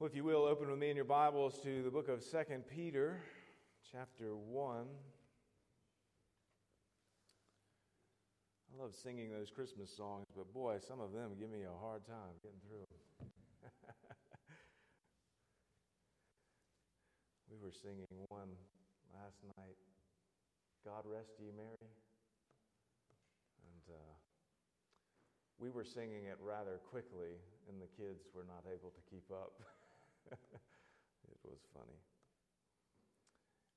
Well, if you will, open with me in your Bibles to the book of 2 Peter, chapter 1. I love singing those Christmas songs, but boy, some of them give me a hard time getting through them. we were singing one last night God rest ye merry. And uh, we were singing it rather quickly, and the kids were not able to keep up. it was funny.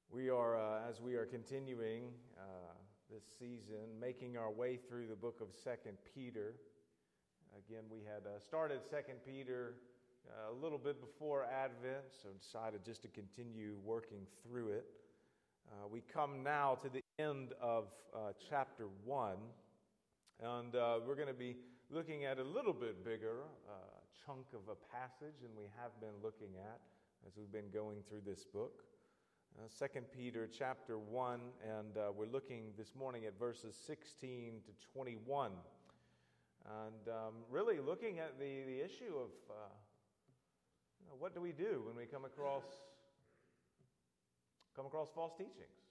We are, uh, as we are continuing uh, this season, making our way through the book of Second Peter. Again, we had uh, started Second Peter uh, a little bit before Advent, so decided just to continue working through it. Uh, we come now to the end of uh, chapter 1, and we're going to be looking at a little bit bigger chunk of a passage than we have been looking at as we've been going through this book. Uh, 2 Peter chapter 1, and uh, we're looking this morning at verses 16 to 21. And um, really looking at the, the issue of uh, you know, what do we do when we come across, come across false teachings,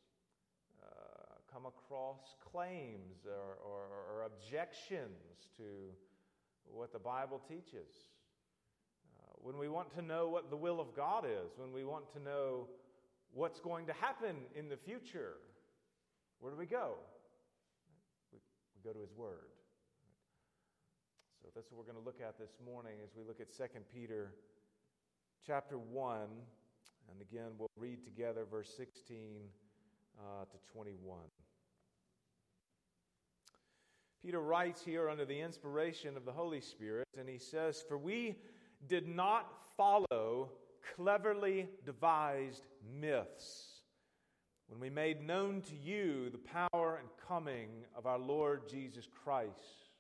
uh, come across claims or, or, or objections to what the Bible teaches when we want to know what the will of God is, when we want to know what's going to happen in the future, where do we go? We, go to His Word. So that's what we're going to look at this morning as we look at 2 Peter chapter 1. And again, we'll read together verse 16 uh, to 21. Peter writes here under the inspiration of the Holy Spirit, and he says, For we did not follow cleverly devised myths when we made known to you the power and coming of our Lord Jesus Christ.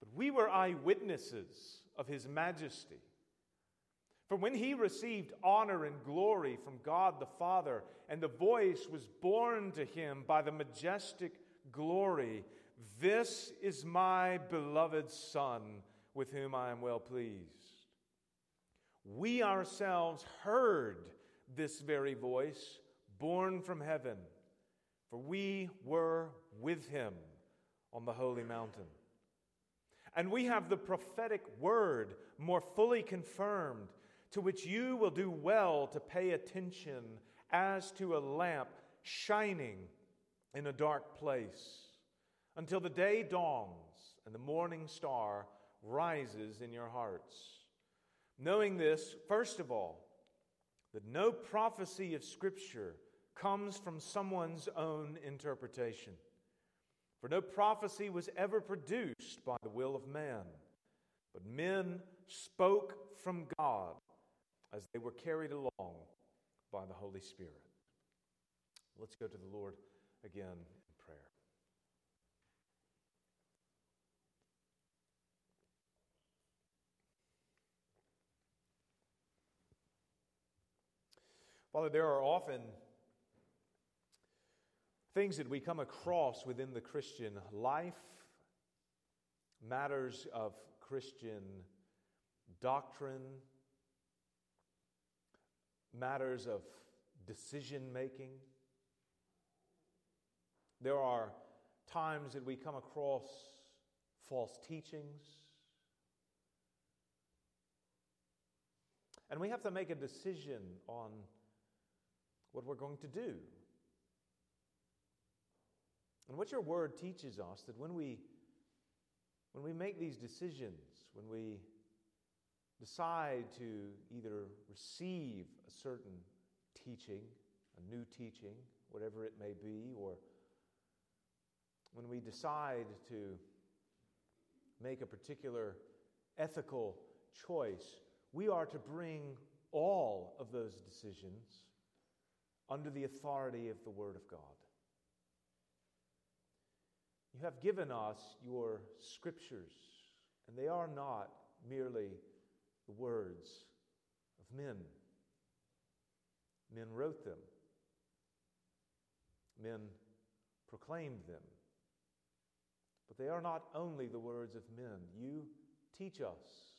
But we were eyewitnesses of his majesty. For when he received honor and glory from God the Father, and the voice was borne to him by the majestic glory, This is my beloved Son with whom I am well pleased. We ourselves heard this very voice borne from heaven, for we were with him on the holy mountain. And we have the prophetic word more fully confirmed, to which you will do well to pay attention as to a lamp shining in a dark place, until the day dawns and the morning star rises in your hearts. Knowing this, first of all, that no prophecy of Scripture comes from someone's own interpretation. For no prophecy was ever produced by the will of man, but men spoke from God as they were carried along by the Holy Spirit. Let's go to the Lord again Father, there are often things that we come across within the Christian life, matters of Christian doctrine, matters of decision making. There are times that we come across false teachings. And we have to make a decision on what we're going to do. And what your word teaches us that when we when we make these decisions, when we decide to either receive a certain teaching, a new teaching, whatever it may be, or when we decide to make a particular ethical choice, we are to bring all of those decisions under the authority of the Word of God. You have given us your scriptures, and they are not merely the words of men. Men wrote them, men proclaimed them. But they are not only the words of men. You teach us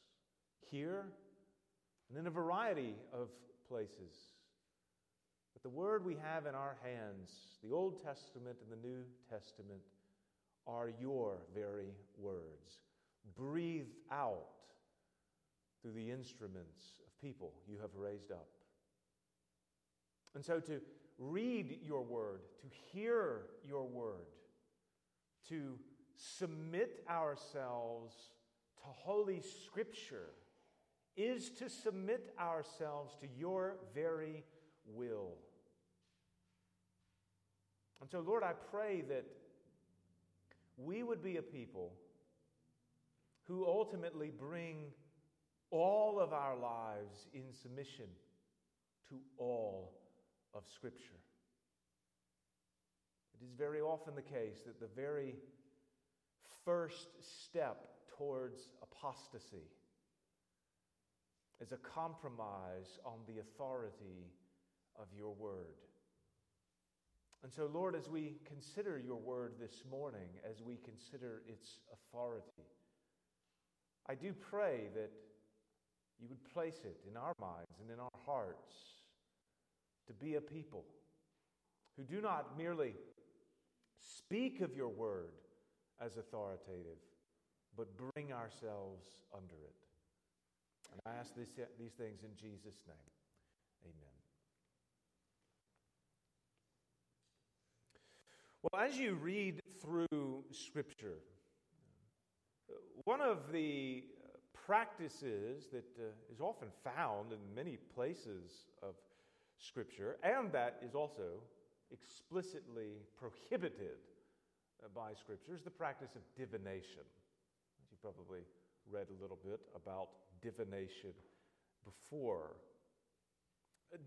here and in a variety of places. But the word we have in our hands, the Old Testament and the New Testament, are your very words, breathed out through the instruments of people you have raised up. And so to read your word, to hear your word, to submit ourselves to Holy Scripture is to submit ourselves to your very will. And so, Lord, I pray that we would be a people who ultimately bring all of our lives in submission to all of Scripture. It is very often the case that the very first step towards apostasy is a compromise on the authority of your word. And so, Lord, as we consider your word this morning, as we consider its authority, I do pray that you would place it in our minds and in our hearts to be a people who do not merely speak of your word as authoritative, but bring ourselves under it. And I ask this, these things in Jesus' name. Amen. Well, as you read through Scripture, one of the practices that uh, is often found in many places of Scripture, and that is also explicitly prohibited uh, by Scripture, is the practice of divination. You probably read a little bit about divination before.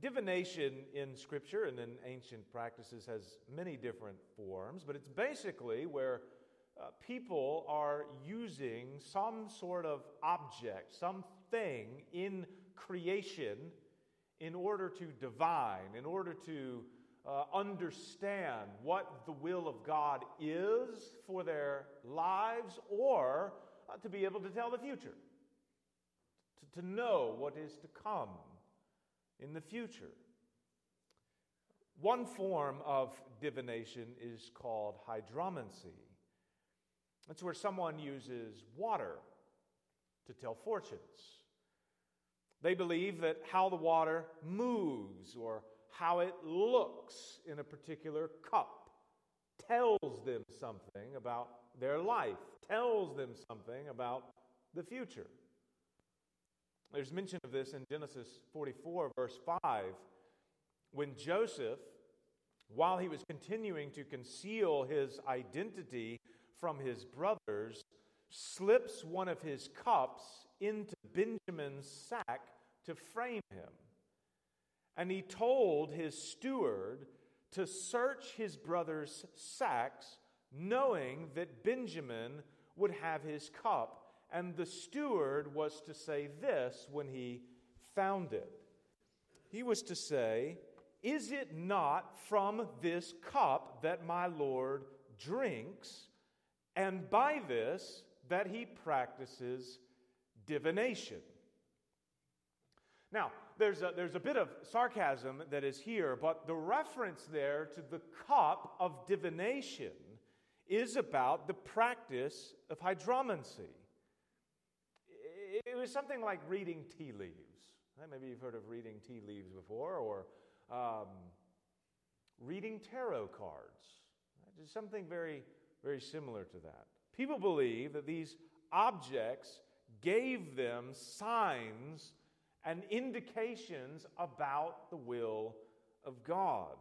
Divination in Scripture and in ancient practices has many different forms, but it's basically where uh, people are using some sort of object, something in creation in order to divine, in order to uh, understand what the will of God is for their lives, or uh, to be able to tell the future, to, to know what is to come in the future. One form of divination is called hydromancy. It's where someone uses water to tell fortunes. They believe that how the water moves or how it looks in a particular cup tells them something about their life, tells them something about the future. There's mention of this in Genesis 44, verse 5, when Joseph, while he was continuing to conceal his identity from his brothers, slips one of his cups into Benjamin's sack to frame him. And he told his steward to search his brother's sacks, knowing that Benjamin would have his cup. And the steward was to say this when he found it. He was to say, Is it not from this cup that my Lord drinks? And by this, that he practices divination. Now, there's a, there's a bit of sarcasm that is here, but the reference there to the cup of divination is about the practice of hydromancy. It was something like reading tea leaves. Maybe you've heard of reading tea leaves before, or um, reading tarot cards. Just something very, very similar to that. People believe that these objects gave them signs and indications about the will of God.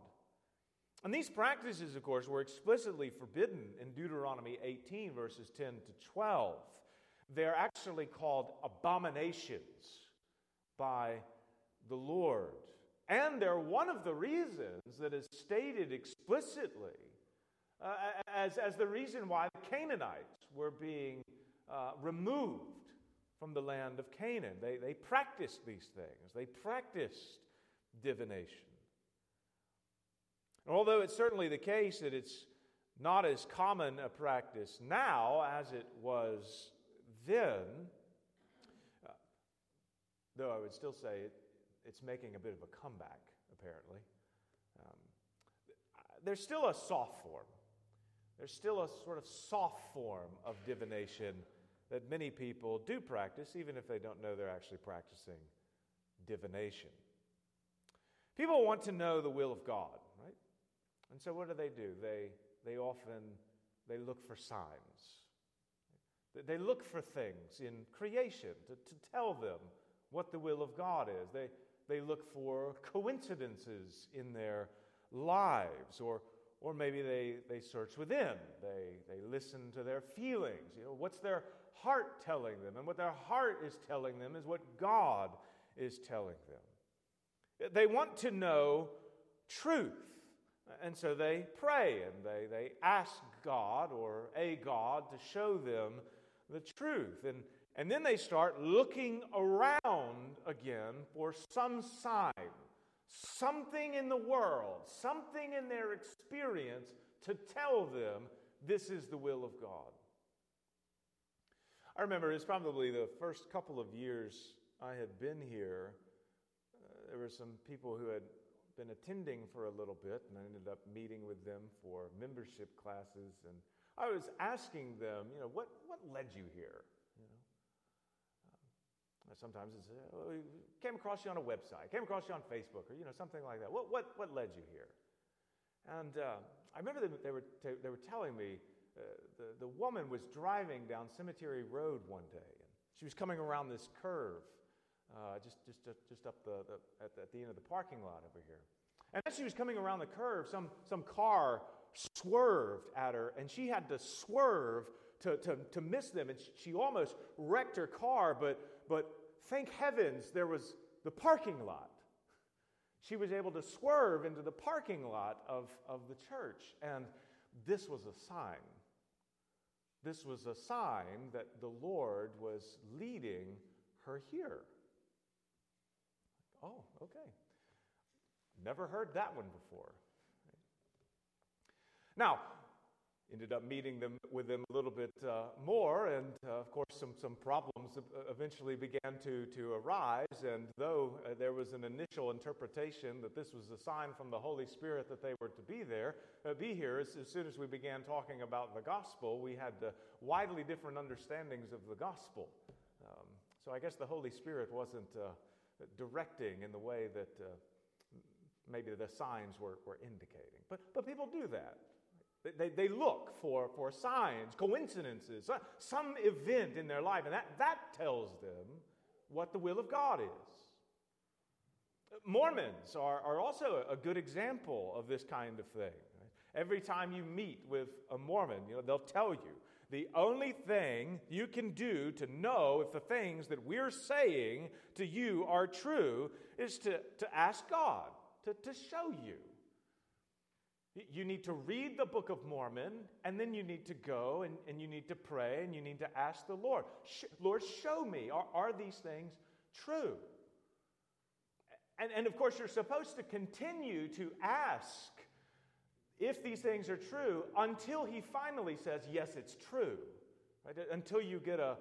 And these practices, of course, were explicitly forbidden in Deuteronomy 18, verses 10 to 12. They're actually called abominations by the Lord. And they're one of the reasons that is stated explicitly uh, as, as the reason why the Canaanites were being uh, removed from the land of Canaan. They, they practiced these things, they practiced divination. And although it's certainly the case that it's not as common a practice now as it was then, uh, though I would still say it, it's making a bit of a comeback, apparently. Um, there's still a soft form. There's still a sort of soft form of divination that many people do practice, even if they don't know they're actually practicing divination. People want to know the will of God, right? And so what do they do? They, they often they look for signs. They look for things in creation to, to tell them what the will of God is. They, they look for coincidences in their lives, or, or maybe they, they search within. They, they listen to their feelings. You know, what's their heart telling them? And what their heart is telling them is what God is telling them. They want to know truth. And so they pray and they, they ask God or a God to show them the truth. And, and then they start looking around again for some sign, something in the world, something in their experience to tell them this is the will of God. I remember it's probably the first couple of years I had been here. Uh, there were some people who had been attending for a little bit, and I ended up meeting with them for membership classes. And I was asking them, you know, what, what led you here? You know, um, sometimes it's, oh, came across you on a website, came across you on Facebook, or you know, something like that. What, what, what led you here? And uh, I remember they, they, were, t- they were telling me uh, the, the woman was driving down Cemetery Road one day, and she was coming around this curve uh, just, just, just, just up the, the at, the, at the end of the parking lot over here. And as she was coming around the curve, some, some car swerved at her, and she had to swerve to, to, to miss them. And she almost wrecked her car, but, but thank heavens there was the parking lot. She was able to swerve into the parking lot of, of the church. And this was a sign. This was a sign that the Lord was leading her here. Oh, okay. Never heard that one before. Now, ended up meeting them with them a little bit uh, more, and uh, of course, some, some problems eventually began to, to arise. And though uh, there was an initial interpretation that this was a sign from the Holy Spirit that they were to be there, uh, be here, as, as, soon as we began talking about the gospel, we had widely different understandings of the gospel. Um, so I guess the Holy Spirit wasn't uh, directing in the way that uh, maybe the signs were, were indicating. But, but people do that. They, they, look for, for signs, coincidences, uh, some event in their life, and that, that tells them what the will of God is. Mormons are, are also a good example of this kind of thing. Every time you meet with a Mormon, you know, they'll tell you the only thing you can do to know if the things that we're saying to you are true is to, to ask God to, to show you. You need to read the Book of Mormon, and then you need to go and, and you need to pray and you need to ask the Lord, Lord, show me, are, are these things true? And, and of course, you're supposed to continue to ask if these things are true until he finally says, Yes, it's true. Right? Uh, until you get a,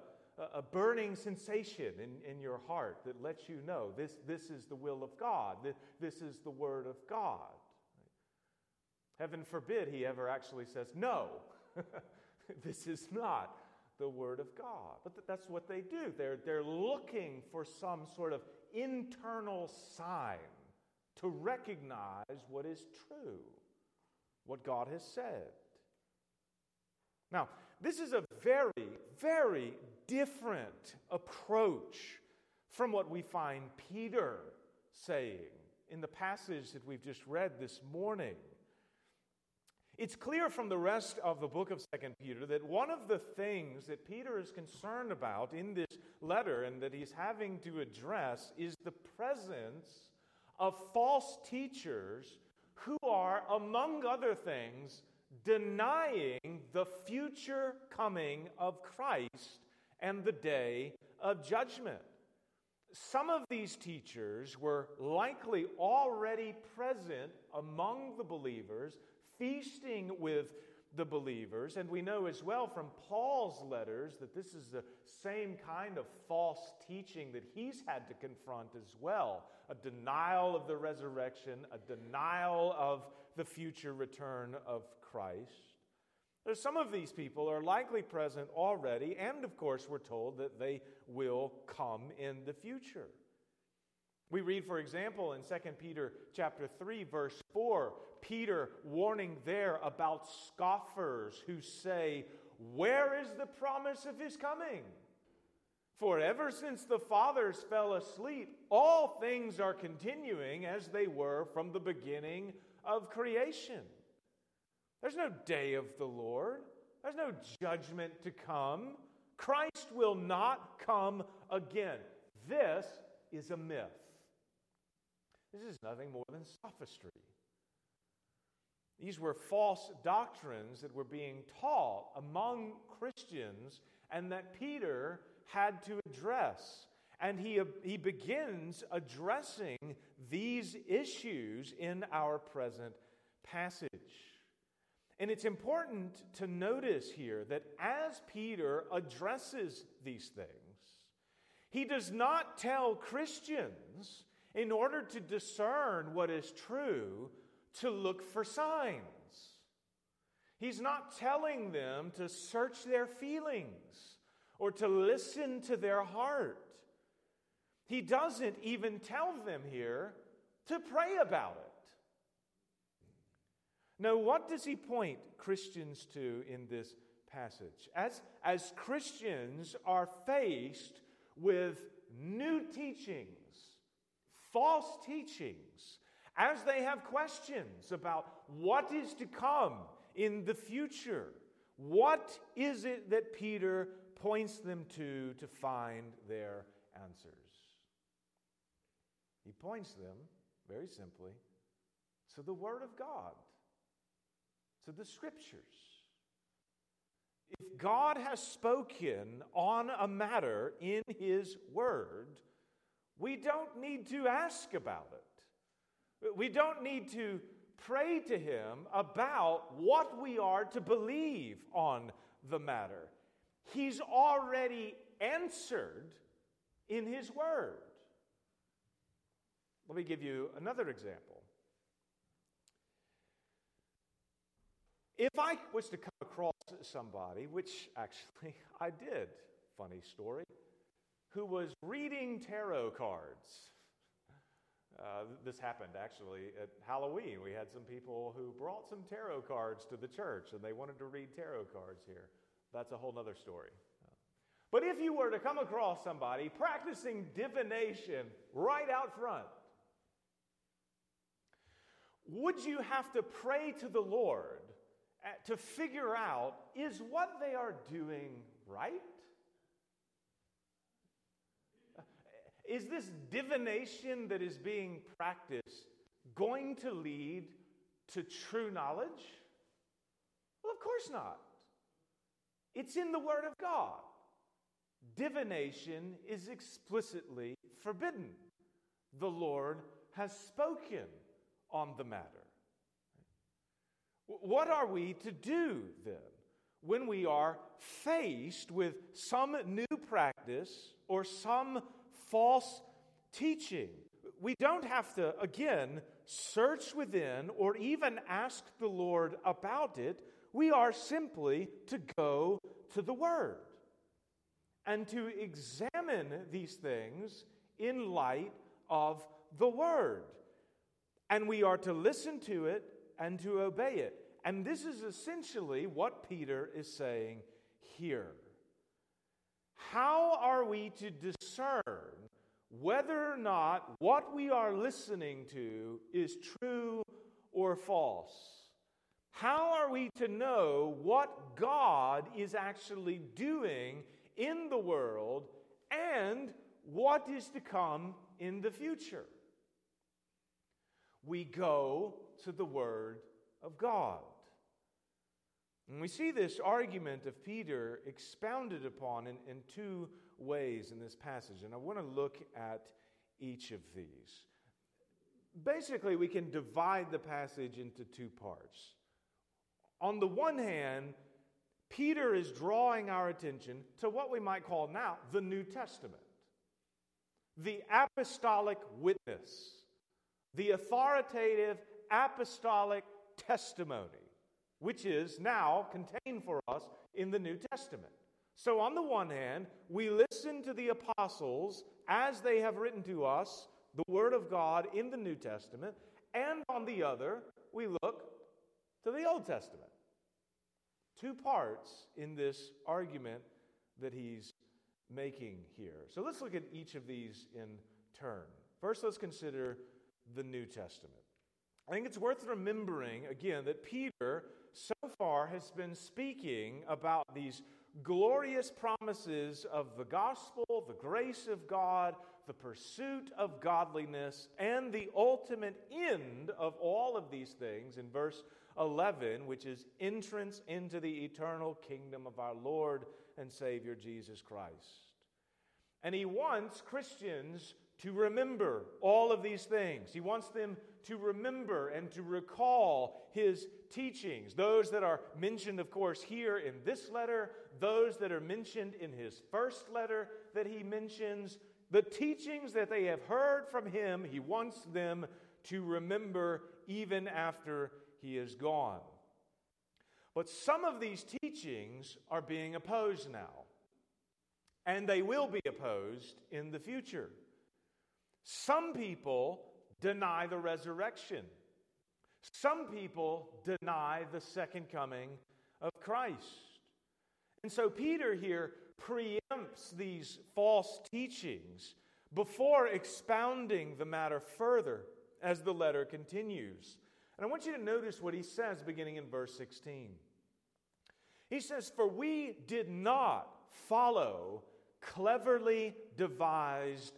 a burning sensation in, in your heart that lets you know this, this is the will of God, this is the Word of God. Heaven forbid he ever actually says, No, this is not the Word of God. But that's what they do. They're, they're looking for some sort of internal sign to recognize what is true what God has said. Now, this is a very, very different approach from what we find Peter saying in the passage that we've just read this morning. It's clear from the rest of the book of Second Peter that one of the things that Peter is concerned about in this letter and that he's having to address is the presence of false teachers who are, among other things, denying the future coming of Christ and the day of judgment. Some of these teachers were likely already present among the believers, feasting with the believers. And we know as well from Paul's letters that this is the same kind of false teaching that he's had to confront as well a denial of the resurrection, a denial of the future return of Christ. Some of these people are likely present already, and of course, we're told that they will come in the future. We read, for example, in 2 Peter chapter 3, verse 4, Peter warning there about scoffers who say, Where is the promise of his coming? For ever since the fathers fell asleep, all things are continuing as they were from the beginning of creation. There's no day of the Lord, there's no judgment to come. Christ will not come again. This is a myth. This is nothing more than sophistry. These were false doctrines that were being taught among Christians and that Peter had to address. And he, he begins addressing these issues in our present passage. And it's important to notice here that as Peter addresses these things, he does not tell Christians, in order to discern what is true, to look for signs. He's not telling them to search their feelings or to listen to their heart. He doesn't even tell them here to pray about it. Now, what does he point Christians to in this passage? As, as Christians are faced with new teachings, false teachings, as they have questions about what is to come in the future, what is it that Peter points them to to find their answers? He points them, very simply, to the Word of God to the scriptures. If God has spoken on a matter in His Word, we don't need to ask about it. We don't need to pray to Him about what we are to believe on the matter. He's already answered in His Word. Let me give you another example. If I was to come across somebody, which actually I did, funny story, who was reading tarot cards. Uh, this happened actually at Halloween. We had some people who brought some tarot cards to the church and they wanted to read tarot cards here. That's a whole other story. But if you were to come across somebody practicing divination right out front, would you have to pray to the Lord to figure out is what they are doing right? Is this divination that is being practiced going to lead to true knowledge? Well, of course not. It's in the Word of God. Divination is explicitly forbidden. The Lord has spoken on the matter. What are we to do then when we are faced with some new practice or some false teaching? We don't have to, again, search within or even ask the Lord about it. We are simply to go to the Word and to examine these things in light of the Word. And we are to listen to it and to obey it. And this is essentially what Peter is saying here. How are we to discern whether or not what we are listening to is true or false? How are we to know what God is actually doing in the world and what is to come in the future? We go to the Word of God. And we see this argument of Peter expounded upon in, in two ways in this passage, and I want to look at each of these. Basically, we can divide the passage into two parts. On the one hand, Peter is drawing our attention to what we might call now the New Testament, the apostolic witness, the authoritative apostolic testimony, which is now contained for us in the New Testament. So, on the one hand, we listen to the apostles as they have written to us the Word of God in the New Testament, and on the other, we look to the Old Testament. Two parts in this argument that he's making here. So let's look at each of these in turn. First, let's consider the New Testament. I think it's worth remembering, again, that Peter so far has been speaking about these glorious promises of the gospel, the grace of God, the pursuit of godliness, and the ultimate end of all of these things in verse 11, which is entrance into the eternal kingdom of our Lord and Savior Jesus Christ. And he wants Christians to remember all of these things. He wants them to remember and to recall his teachings. Those that are mentioned, of course, here in this letter, those that are mentioned in his first letter that he mentions, the teachings that they have heard from him, he wants them to remember even after he is gone. But some of these teachings are being opposed now, and they will be opposed in the future. Some people deny the resurrection. Some people deny the second coming of Christ. And so Peter here preempts these false teachings before expounding the matter further as the letter continues. And I want you to notice what he says beginning in verse 16. He says, For we did not follow cleverly devised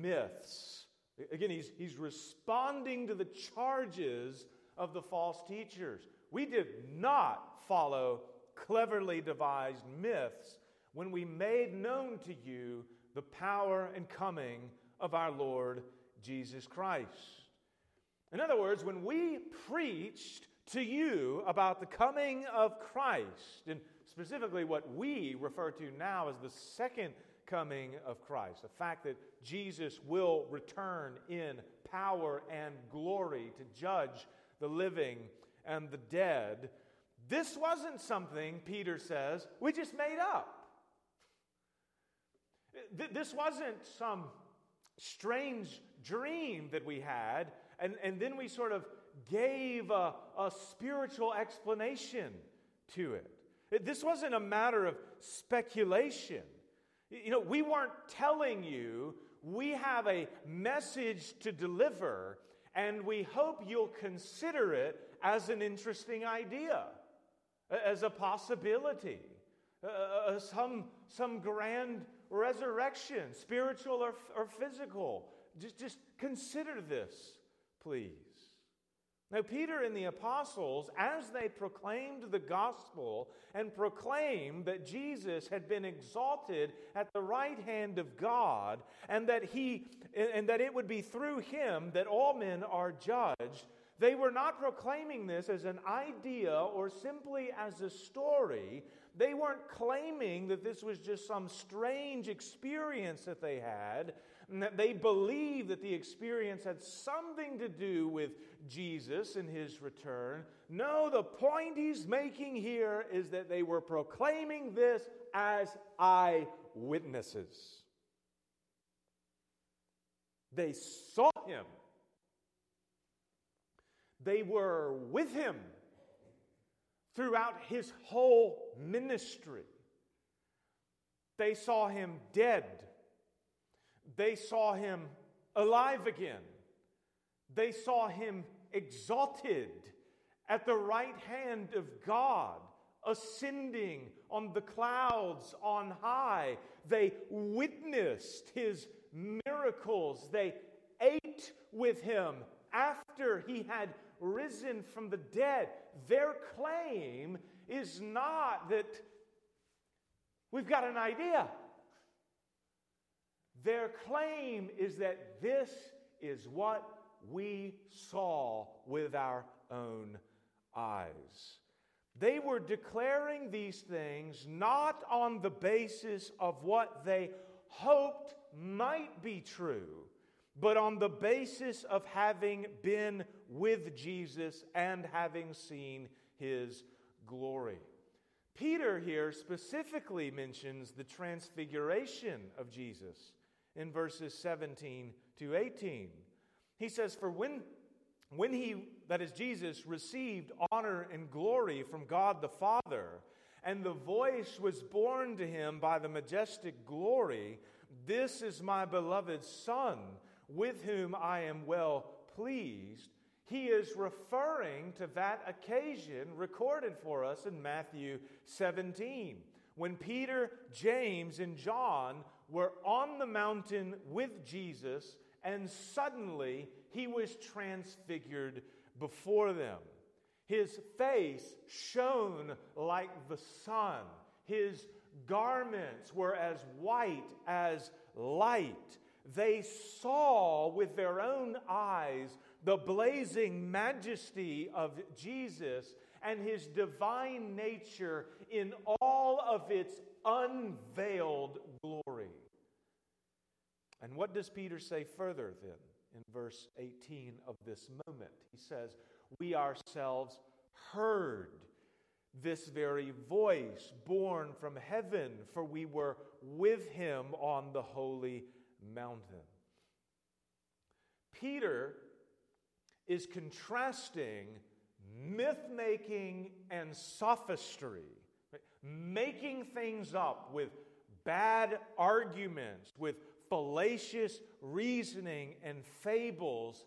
myths. Again, he's, he's responding to the charges of the false teachers. We did not follow cleverly devised myths when we made known to you the power and coming of our Lord Jesus Christ. In other words, when we preached to you about the coming of Christ, and specifically what we refer to now as the second coming of Christ, the fact that Jesus will return in power and glory to judge the living and the dead, this wasn't something, Peter says, we just made up. This wasn't some strange dream that we had, and, and then we sort of gave a, a spiritual explanation to it. This wasn't a matter of speculation. You know, we weren't telling you we have a message to deliver, and we hope you'll consider it as an interesting idea, as a possibility, uh, some, some grand resurrection, spiritual or, or physical. Just, just consider this, please. Now, Peter and the apostles, as they proclaimed the gospel and proclaimed that Jesus had been exalted at the right hand of God and that, he, and that it would be through him that all men are judged, they were not proclaiming this as an idea or simply as a story. They weren't claiming that this was just some strange experience that they had and that they believed that the experience had something to do with Jesus and his return. No, the point he's making here is that they were proclaiming this as eyewitnesses. They saw him, they were with him throughout his whole ministry. They saw him dead they saw him alive again. They saw him exalted at the right hand of God, ascending on the clouds on high. They witnessed his miracles. They ate with him after he had risen from the dead. Their claim is not that we've got an idea. Their claim is that this is what we saw with our own eyes. They were declaring these things not on the basis of what they hoped might be true, but on the basis of having been with Jesus and having seen his glory. Peter here specifically mentions the transfiguration of Jesus in verses 17 to 18. He says, For when, when he, that is Jesus, received honor and glory from God the Father, and the voice was borne to him by the majestic glory, This is my beloved Son, with whom I am well pleased. He is referring to that occasion recorded for us in Matthew 17 when Peter, James, and John were on the mountain with Jesus, and suddenly he was transfigured before them. His face shone like the sun. His garments were as white as light. They saw with their own eyes the blazing majesty of Jesus and his divine nature in all of its unveiled glory. And what does Peter say further then in verse 18 of this moment? He says, We ourselves heard this very voice borne from heaven, for we were with him on the holy mountain. Peter is contrasting myth making and sophistry, right? making things up with bad arguments, with fallacious reasoning and fables.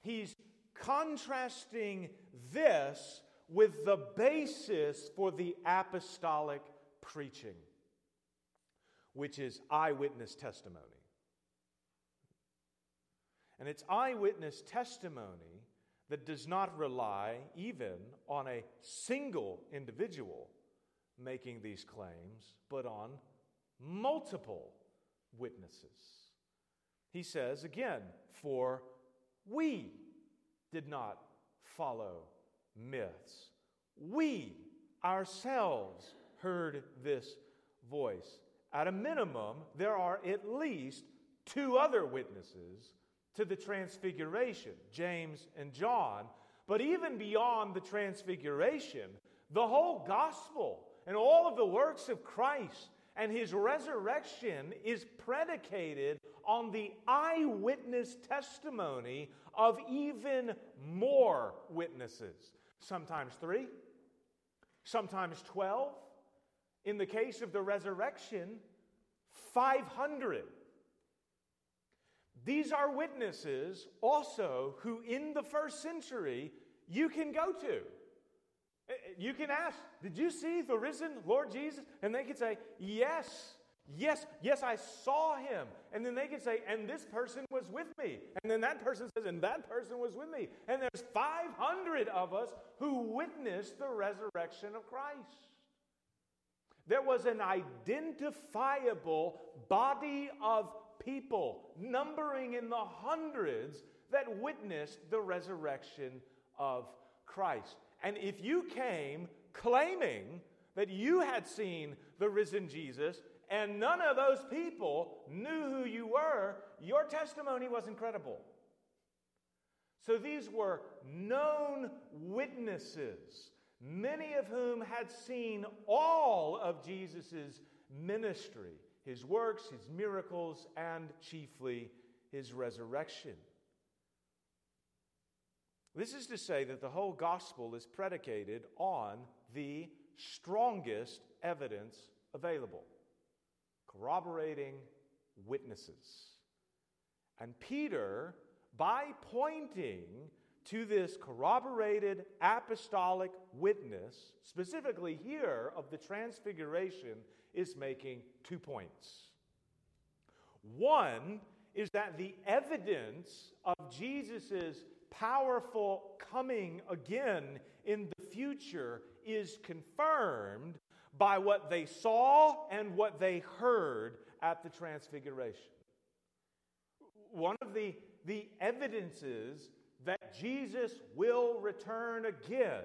He's contrasting this with the basis for the apostolic preaching, which is eyewitness testimony. And it's eyewitness testimony that does not rely even on a single individual making these claims, but on multiple witnesses. He says again, for we did not follow myths. We ourselves heard this voice. At a minimum, there are at least two other witnesses to the transfiguration, James and John. But even beyond the transfiguration, the whole gospel and all of the works of Christ and his resurrection is predicated on the eyewitness testimony of even more witnesses. Sometimes three, sometimes 12. In the case of the resurrection, 500. These are witnesses also who, in the first century, you can go to. Eh, eh, you can ask, Did you see the risen Lord Jesus? And they could say, Yes, yes, yes, I saw him. And then they could say, And this person was with me. And then that person says, And that person was with me. And there's 500 of us who witnessed the resurrection of Christ. There was an identifiable body of people, numbering in the hundreds, that witnessed the resurrection of Christ. And if you came claiming that you had seen the risen Jesus and none of those people knew who you were, your testimony was incredible. So these were known witnesses, many of whom had seen all of Jesus' ministry his works, his miracles, and chiefly his resurrection. This is to say that the whole gospel is predicated on the strongest evidence available corroborating witnesses. And Peter, by pointing to this corroborated apostolic witness, specifically here of the transfiguration, is making two points. One is that the evidence of Jesus' powerful coming again in the future is confirmed by what they saw and what they heard at the Transfiguration. One of the, the evidences that Jesus will return again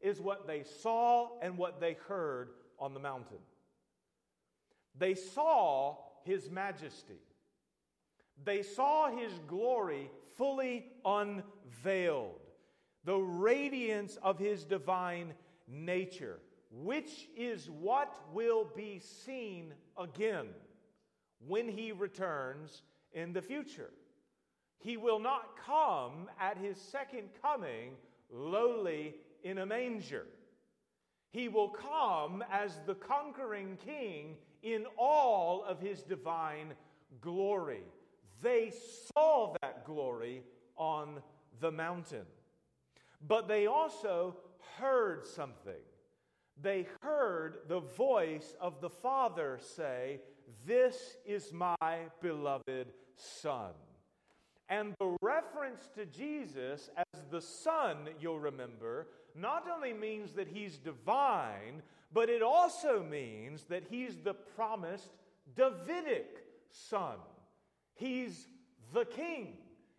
is what they saw and what they heard on the mountain. They saw his majesty. They saw his glory fully unveiled, the radiance of his divine nature, which is what will be seen again when he returns in the future. He will not come at his second coming lowly in a manger. He will come as the conquering king in all of his divine glory. They saw that glory on the mountain. But they also heard something. They heard the voice of the Father say, This is my beloved Son. And the reference to Jesus as the Son, you'll remember, not only means that he's divine, but it also means that he's the promised Davidic Son. He's the King.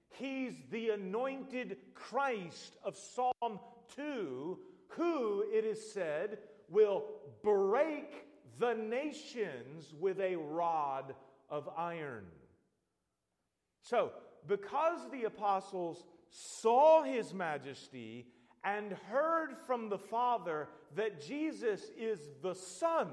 He's the anointed Christ of Psalm 2, who, it is said, will break the nations with a rod of iron. So, because the apostles saw his majesty and heard from the Father that Jesus is the Son,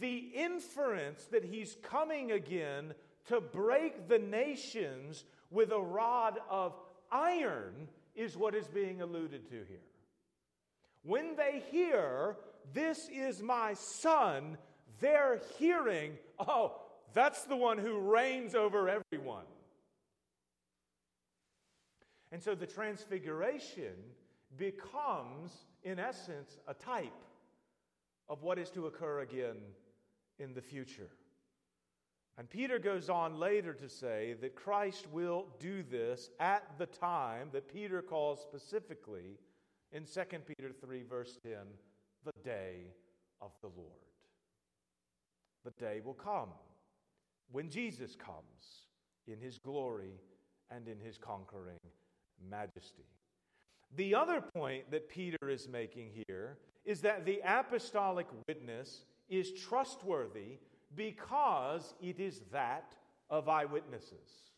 the inference that he's coming again to break the nations with a rod of iron is what is being alluded to here. When they hear, This is my son, they're hearing, Oh, that's the one who reigns over everyone. And so the transfiguration becomes, in essence, a type of what is to occur again in the future. And Peter goes on later to say that Christ will do this at the time that Peter calls specifically in 2 Peter 3, verse 10, the day of the Lord. The day will come when Jesus comes in his glory and in his conquering majesty. The other point that Peter is making here is that the apostolic witness is trustworthy because it is that of eyewitnesses.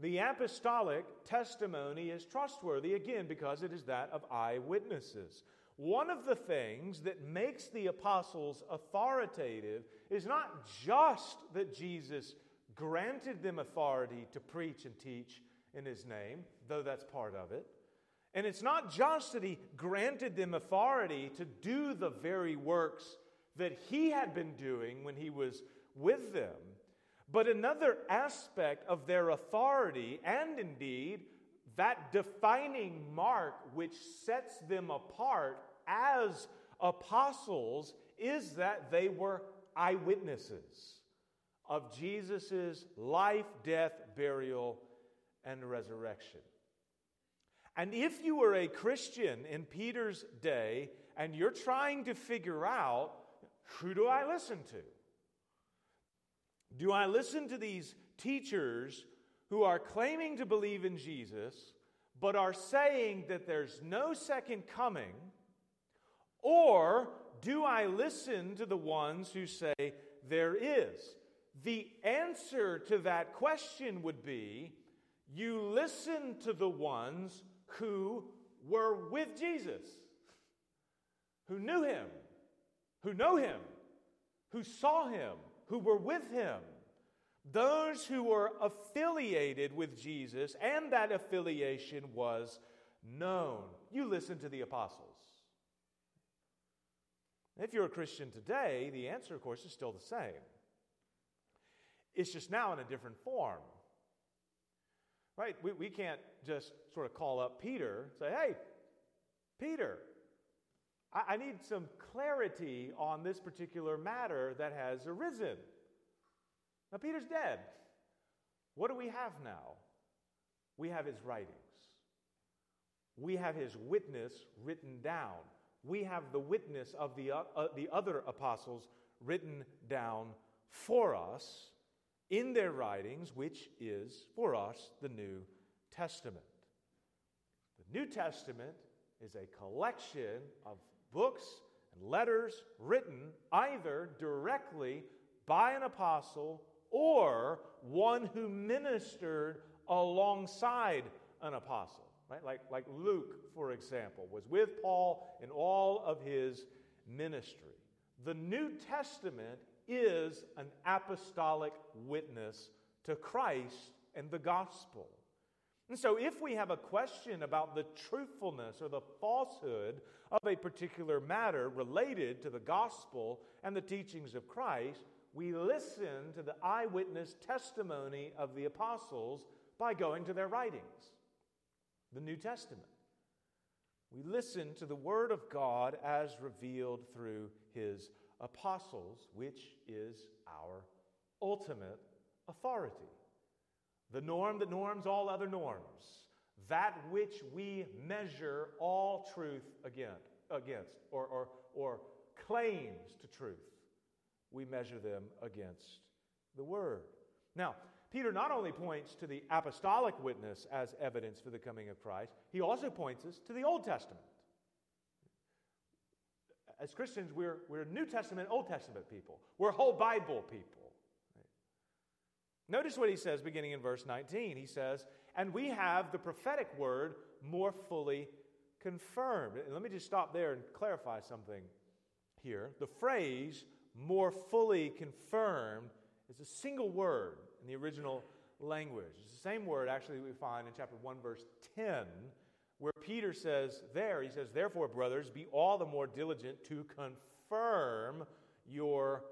The apostolic testimony is trustworthy, again, because it is that of eyewitnesses. One of the things that makes the apostles authoritative is not just that Jesus granted them authority to preach and teach in his name, though that's part of it. And it's not just that he granted them authority to do the very works that he had been doing when he was with them, but another aspect of their authority, and indeed that defining mark which sets them apart as apostles, is that they were eyewitnesses of Jesus' life, death, burial, and resurrection. And if you were a Christian in Peter's day and you're trying to figure out who do I listen to? Do I listen to these teachers who are claiming to believe in Jesus, but are saying that there's no second coming? Or do I listen to the ones who say there is? The answer to that question would be you listen to the ones who were with Jesus, who knew him, who know him, who saw him, who were with him. Those who were affiliated with Jesus, and that affiliation was known. You listen to the apostles. If you're a Christian today, the answer, of course, is still the same. It's just now in a different form. Right? We, we can't just sort of call up Peter say, hey, Peter, I, I need some clarity on this particular matter that has arisen. Now, Peter's dead. What do we have now? We have his writings. We have his witness written down. We have the witness of the, uh, uh, the other apostles written down for us in their writings, which is for us the New Testament. The New Testament is a collection of books and letters written either directly by an apostle or one who ministered alongside an apostle. Right? Like, like Luke, for example, was with Paul in all of his ministry. The New Testament is an apostolic witness to Christ and the gospel. And so, if we have a question about the truthfulness or the falsehood of a particular matter related to the gospel and the teachings of Christ, we listen to the eyewitness testimony of the apostles by going to their writings, the New Testament. We listen to the Word of God as revealed through His apostles, which is our ultimate authority. The norm that norms all other norms, that which we measure all truth against, against or, or, or claims to truth, we measure them against the Word. Now, Peter not only points to the apostolic witness as evidence for the coming of Christ, he also points us to the Old Testament. As Christians, we're, we're New Testament, Old Testament people. We're whole Bible people. Notice what he says beginning in verse 19. He says, And we have the prophetic word more fully confirmed. Let me just stop there and clarify something here. The phrase more fully confirmed is a single word in the original language. It's the same word actually we find in chapter 1, verse 10, where Peter says, There, he says, Therefore, brothers, be all the more diligent to confirm your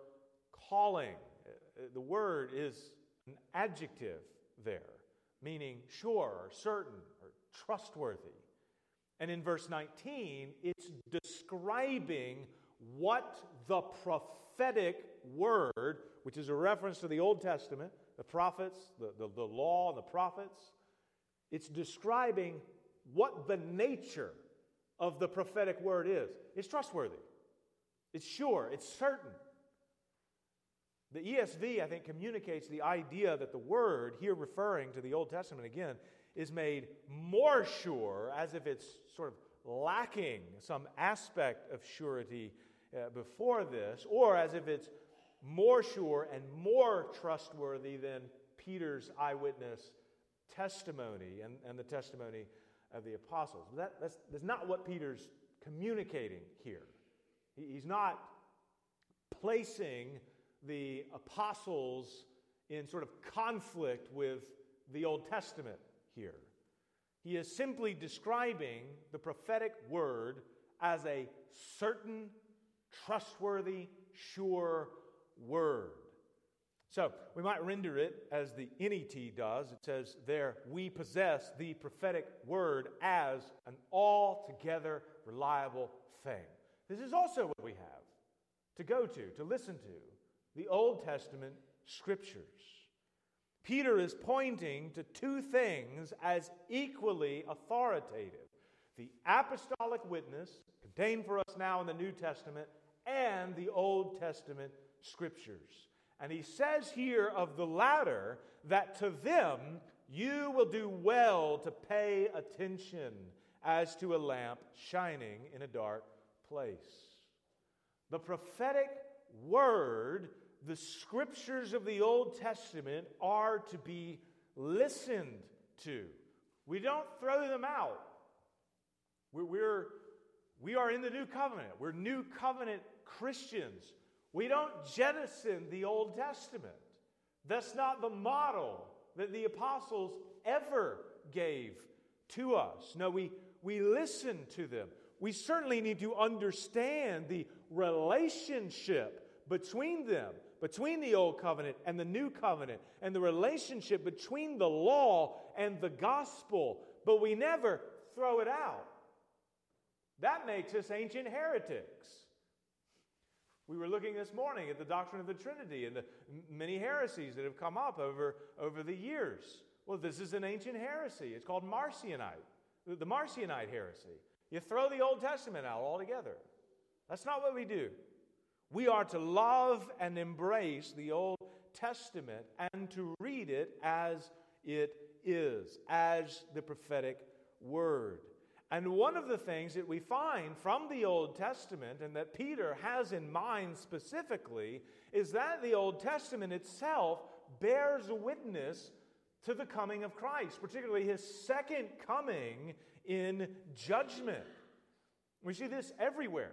calling. Uh, the word is an adjective there, meaning sure or certain or trustworthy. And in verse 19, it's describing what the prophetic word, which is a reference to the Old Testament, the prophets, the, the, the law, and the prophets, it's describing what the nature of the prophetic word is. It's trustworthy, it's sure, it's certain. The ESV, I think, communicates the idea that the word, here referring to the Old Testament again, is made more sure as if it's sort of lacking some aspect of surety uh, before this, or as if it's more sure and more trustworthy than Peter's eyewitness testimony and, and the testimony of the apostles. That, that's, that's not what Peter's communicating here. He, he's not placing the apostles in sort of conflict with the Old Testament here. He is simply describing the prophetic word as a certain, trustworthy, sure word. So we might render it as the NET does. It says, There we possess the prophetic word as an altogether reliable thing. This is also what we have to go to, to listen to the Old Testament scriptures. Peter is pointing to two things as equally authoritative the apostolic witness contained for us now in the New Testament and the Old Testament scriptures. And he says here of the latter that to them you will do well to pay attention as to a lamp shining in a dark place. The prophetic word, the scriptures of the Old Testament are to be listened to. We don't throw them out. We're, we're, we are in the new covenant. We're new covenant Christians. We don't jettison the Old Testament. That's not the model that the apostles ever gave to us. No, we, we listen to them. We certainly need to understand the relationship between them, between the Old Covenant and the New Covenant, and the relationship between the law and the gospel, but we never throw it out. That makes us ancient heretics. We were looking this morning at the doctrine of the Trinity and the many heresies that have come up over, over the years. Well, this is an ancient heresy. It's called Marcionite, the Marcionite heresy. You throw the Old Testament out altogether. That's not what we do. We are to love and embrace the Old Testament and to read it as it is, as the prophetic word. And one of the things that we find from the Old Testament and that Peter has in mind specifically is that the Old Testament itself bears witness to the coming of Christ, particularly his second coming in judgment. We see this everywhere.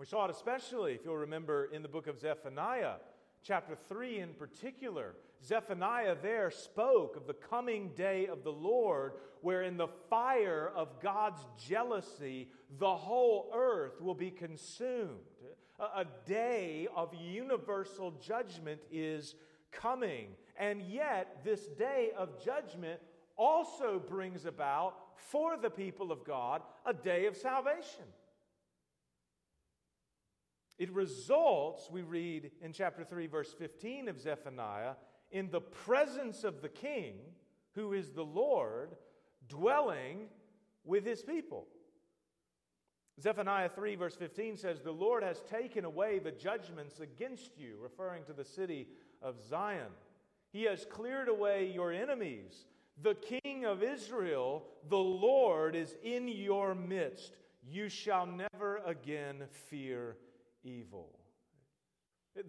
We saw it especially, if you'll remember, in the book of Zephaniah, chapter 3 in particular. Zephaniah there spoke of the coming day of the Lord, where in the fire of God's jealousy, the whole earth will be consumed. A, day of universal judgment is coming. And yet, this day of judgment also brings about for the people of God a day of salvation. It results, we read in chapter 3, verse 15 of Zephaniah, in the presence of the king, who is the Lord, dwelling with his people. Zephaniah 3, verse 15 says, The Lord has taken away the judgments against you, referring to the city of Zion. He has cleared away your enemies. The King of Israel, the Lord, is in your midst. You shall never again fear evil.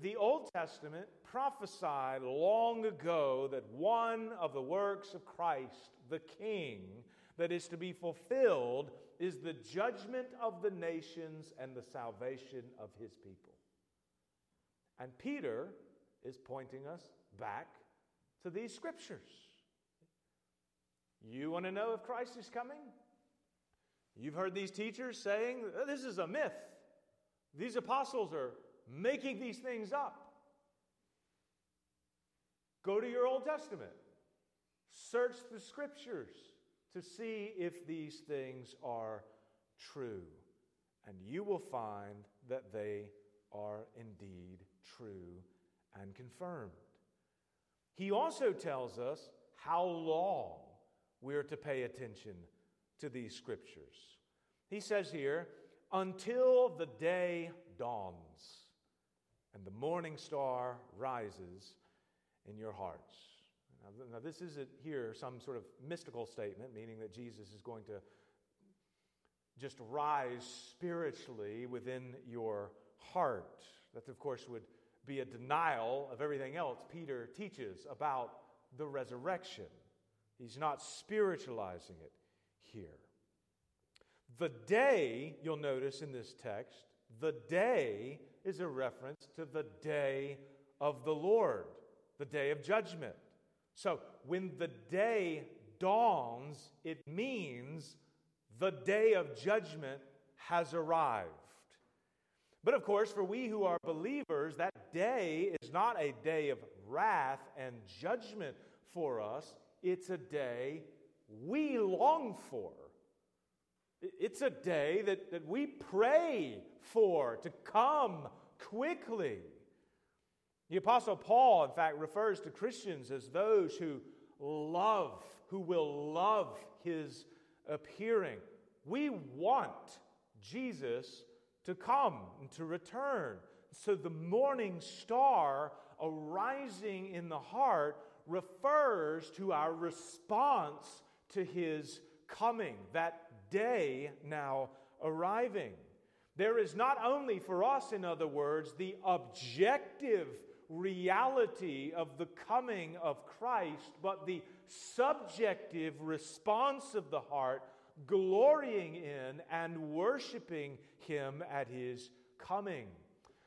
The Old Testament prophesied long ago that one of the works of Christ, the King, that is to be fulfilled is the judgment of the nations and the salvation of his people. And Peter is pointing us back to these scriptures. You want to know if Christ is coming? You've heard these teachers saying, this is a myth. These apostles are making these things up. Go to your Old Testament, search the scriptures to see if these things are true, and you will find that they are indeed true and confirmed. He also tells us how long we're to pay attention to these scriptures. He says here, until the day dawns and the morning star rises in your hearts. Now, now, this isn't here some sort of mystical statement, meaning that Jesus is going to just rise spiritually within your heart. That, of course, would be a denial of everything else Peter teaches about the resurrection. He's not spiritualizing it here. The day, you'll notice in this text, the day is a reference to the day of the Lord, the day of judgment. So when the day dawns, it means the day of judgment has arrived. But of course, for we who are believers, that day is not a day of wrath and judgment for us. It's a day we long for. It's a day that, that we pray for to come quickly. The Apostle Paul, in fact, refers to Christians as those who love, who will love his appearing. We want Jesus to come and to return. So the morning star arising in the heart refers to our response to his coming, that day now arriving. There is not only for us, in other words, the objective reality of the coming of Christ, but the subjective response of the heart, glorying in and worshiping Him at His coming.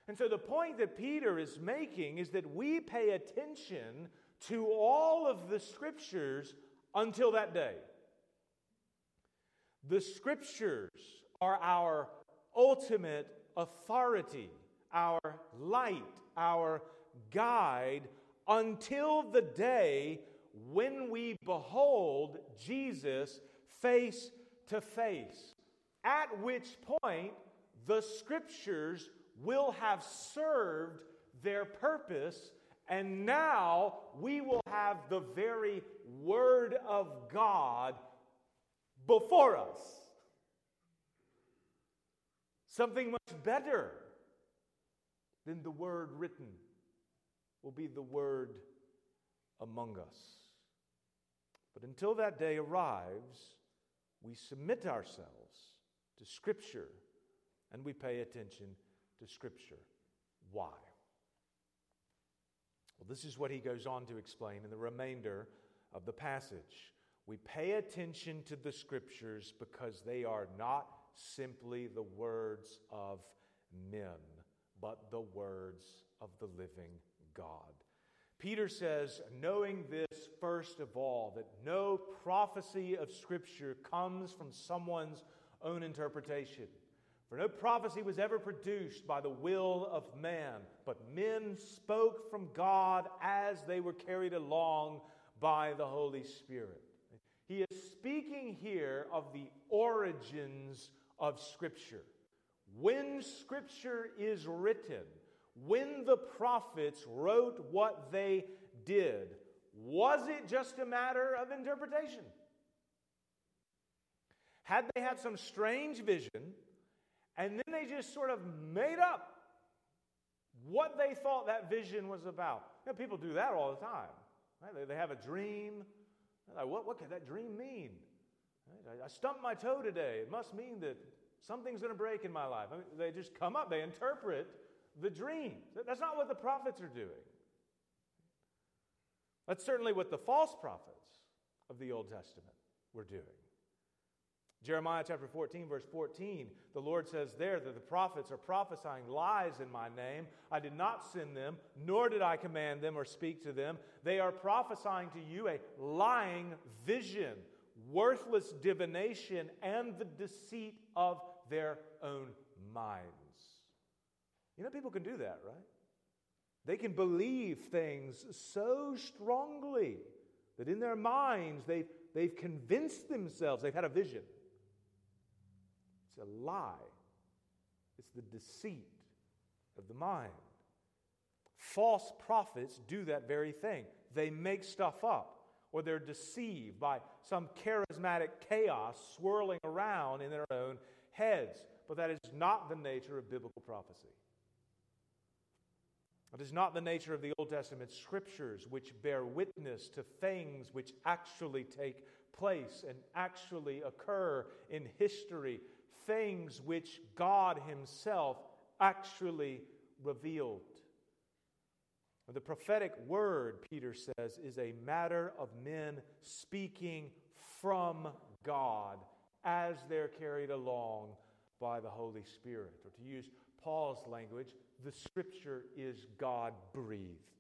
And so the point that Peter is making is that we pay attention to all of the scriptures until that day. The scriptures are our ultimate authority, our light, our guide until the day when we behold Jesus face to face, at which point the scriptures will have served their purpose, and now we will have the very Word of God before us. Something much better than the word written will be the word among us. But until that day arrives, we submit ourselves to Scripture and we pay attention to Scripture. Why? Well, this is what he goes on to explain in the remainder of the passage. We pay attention to the Scriptures because they are not simply the words of men, but the words of the living God. Peter says, knowing this first of all, that no prophecy of Scripture comes from someone's own interpretation. For no prophecy was ever produced by the will of man, but men spoke from God as they were carried along by the Holy Spirit. He is speaking here of the origins of Scripture. When Scripture is written, when the prophets wrote what they did, was it just a matter of interpretation? Had they had some strange vision and then they just sort of made up what they thought that vision was about? You know, people do that all the time. Right? They, they have a dream. Like, what, what could that dream mean? I, I stumped my toe today. It must mean that something's going to break in my life. I mean, they just come up, they interpret the dream. That's not what the prophets are doing. That's certainly what the false prophets of the Old Testament were doing. Jeremiah chapter 14, verse 14, the Lord says there that the prophets are prophesying lies in my name. I did not send them, nor did I command them or speak to them. They are prophesying to you a lying vision, worthless divination, and the deceit of their own minds. You know, people can do that, right? They can believe things so strongly that in their minds they've, they've convinced themselves they've had a vision. It's a lie, it's the deceit of the mind. False prophets do that very thing. They make stuff up, or they're deceived by some charismatic chaos swirling around in their own heads. But that is not the nature of biblical prophecy. It is not the nature of the Old Testament scriptures which bear witness to things which actually take place and actually occur in history, things which God Himself actually revealed. The prophetic word, Peter says, is a matter of men speaking from God as they're carried along by the Holy Spirit. Or to use Paul's language, the scripture is God breathed.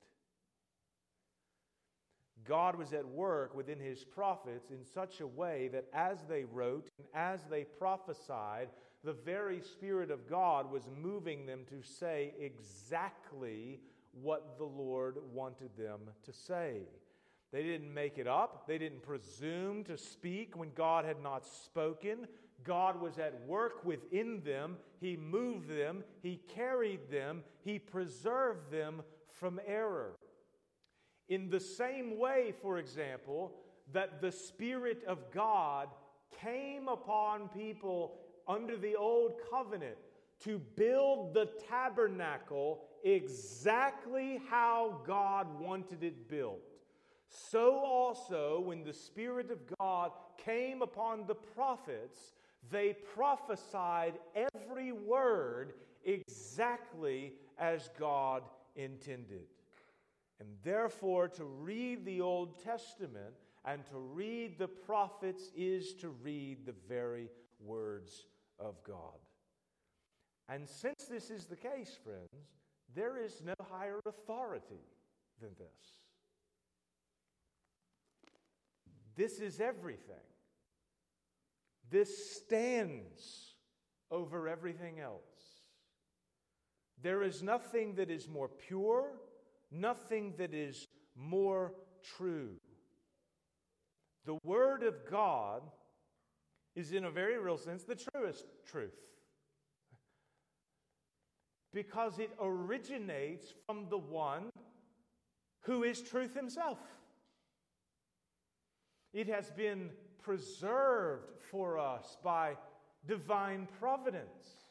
God was at work within his prophets in such a way that as they wrote and as they prophesied, the very Spirit of God was moving them to say exactly what the Lord wanted them to say. They didn't make it up. They didn't presume to speak when God had not spoken. God was at work within them. He moved them. He carried them. He preserved them from error. In the same way, for example, that the Spirit of God came upon people under the old covenant to build the tabernacle exactly how God wanted it built. So also, when the Spirit of God came upon the prophets, they prophesied every word exactly as God intended. And therefore, to read the Old Testament and to read the prophets is to read the very words of God. And since this is the case, friends, there is no higher authority than this. This is everything. This stands over everything else. There is nothing that is more pure, nothing that is more true. The Word of God is, in a very real sense, the truest truth because it originates from the one who is truth himself. It has been preserved for us by divine providence.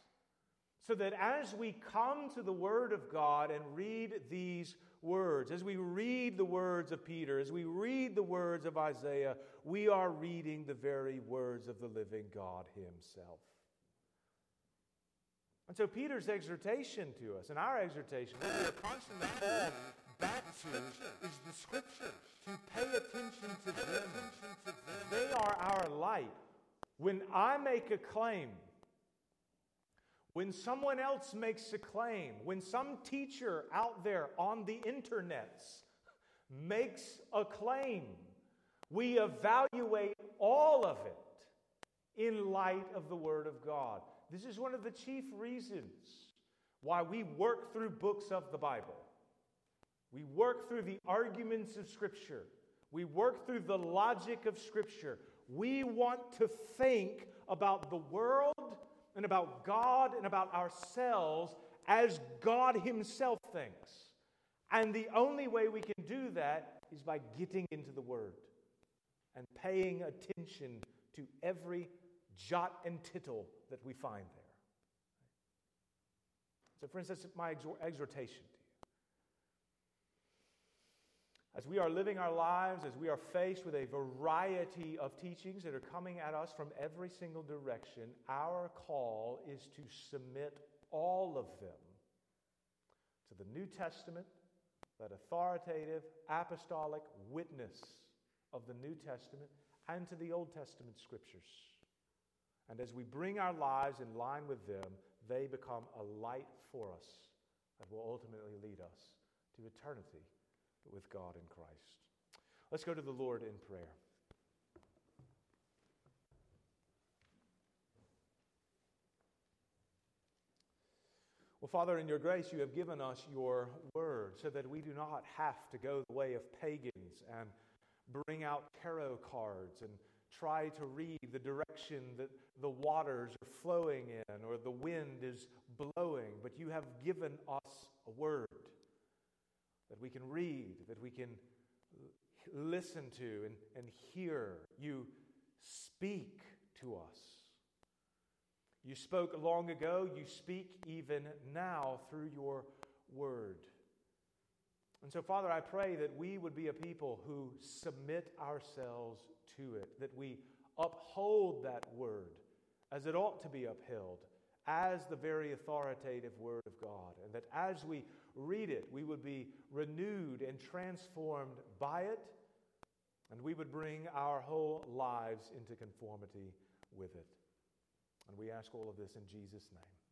So that as we come to the Word of God and read these words, as we read the words of Peter, as we read the words of Isaiah, we are reading the very words of the living God Himself. And so Peter's exhortation to us, and our exhortation, what we are constantly called back to, is the Scriptures, to pay attention to them. They are our light. When I make a claim, when someone else makes a claim, when some teacher out there on the internets makes a claim, we evaluate all of it in light of the Word of God. This is one of the chief reasons why we work through books of the Bible. We work through the arguments of Scripture. We work through the logic of Scripture. We want to think about the world and about God and about ourselves as God Himself thinks. And the only way we can do that is by getting into the Word and paying attention to every jot and tittle that we find there. So, for instance, my exhortation to you. As we are living our lives, as we are faced with a variety of teachings that are coming at us from every single direction, our call is to submit all of them to the New Testament, that authoritative apostolic witness of the New Testament, and to the Old Testament scriptures. And as we bring our lives in line with them, they become a light for us that will ultimately lead us to eternity with God in Christ. Let's go to the Lord in prayer. Well, Father, in your grace, you have given us your word so that we do not have to go the way of pagans and bring out tarot cards and try to read the direction that the waters are flowing in or the wind is blowing, but you have given us a word that we can read, that we can listen to and, and hear. You speak to us. You spoke long ago, you speak even now through your word. And so, Father, I pray that we would be a people who submit ourselves to it, that we uphold that word as it ought to be upheld, as the very authoritative word of God, and that as we read it, we would be renewed and transformed by it, and we would bring our whole lives into conformity with it. And we ask all of this in Jesus' name.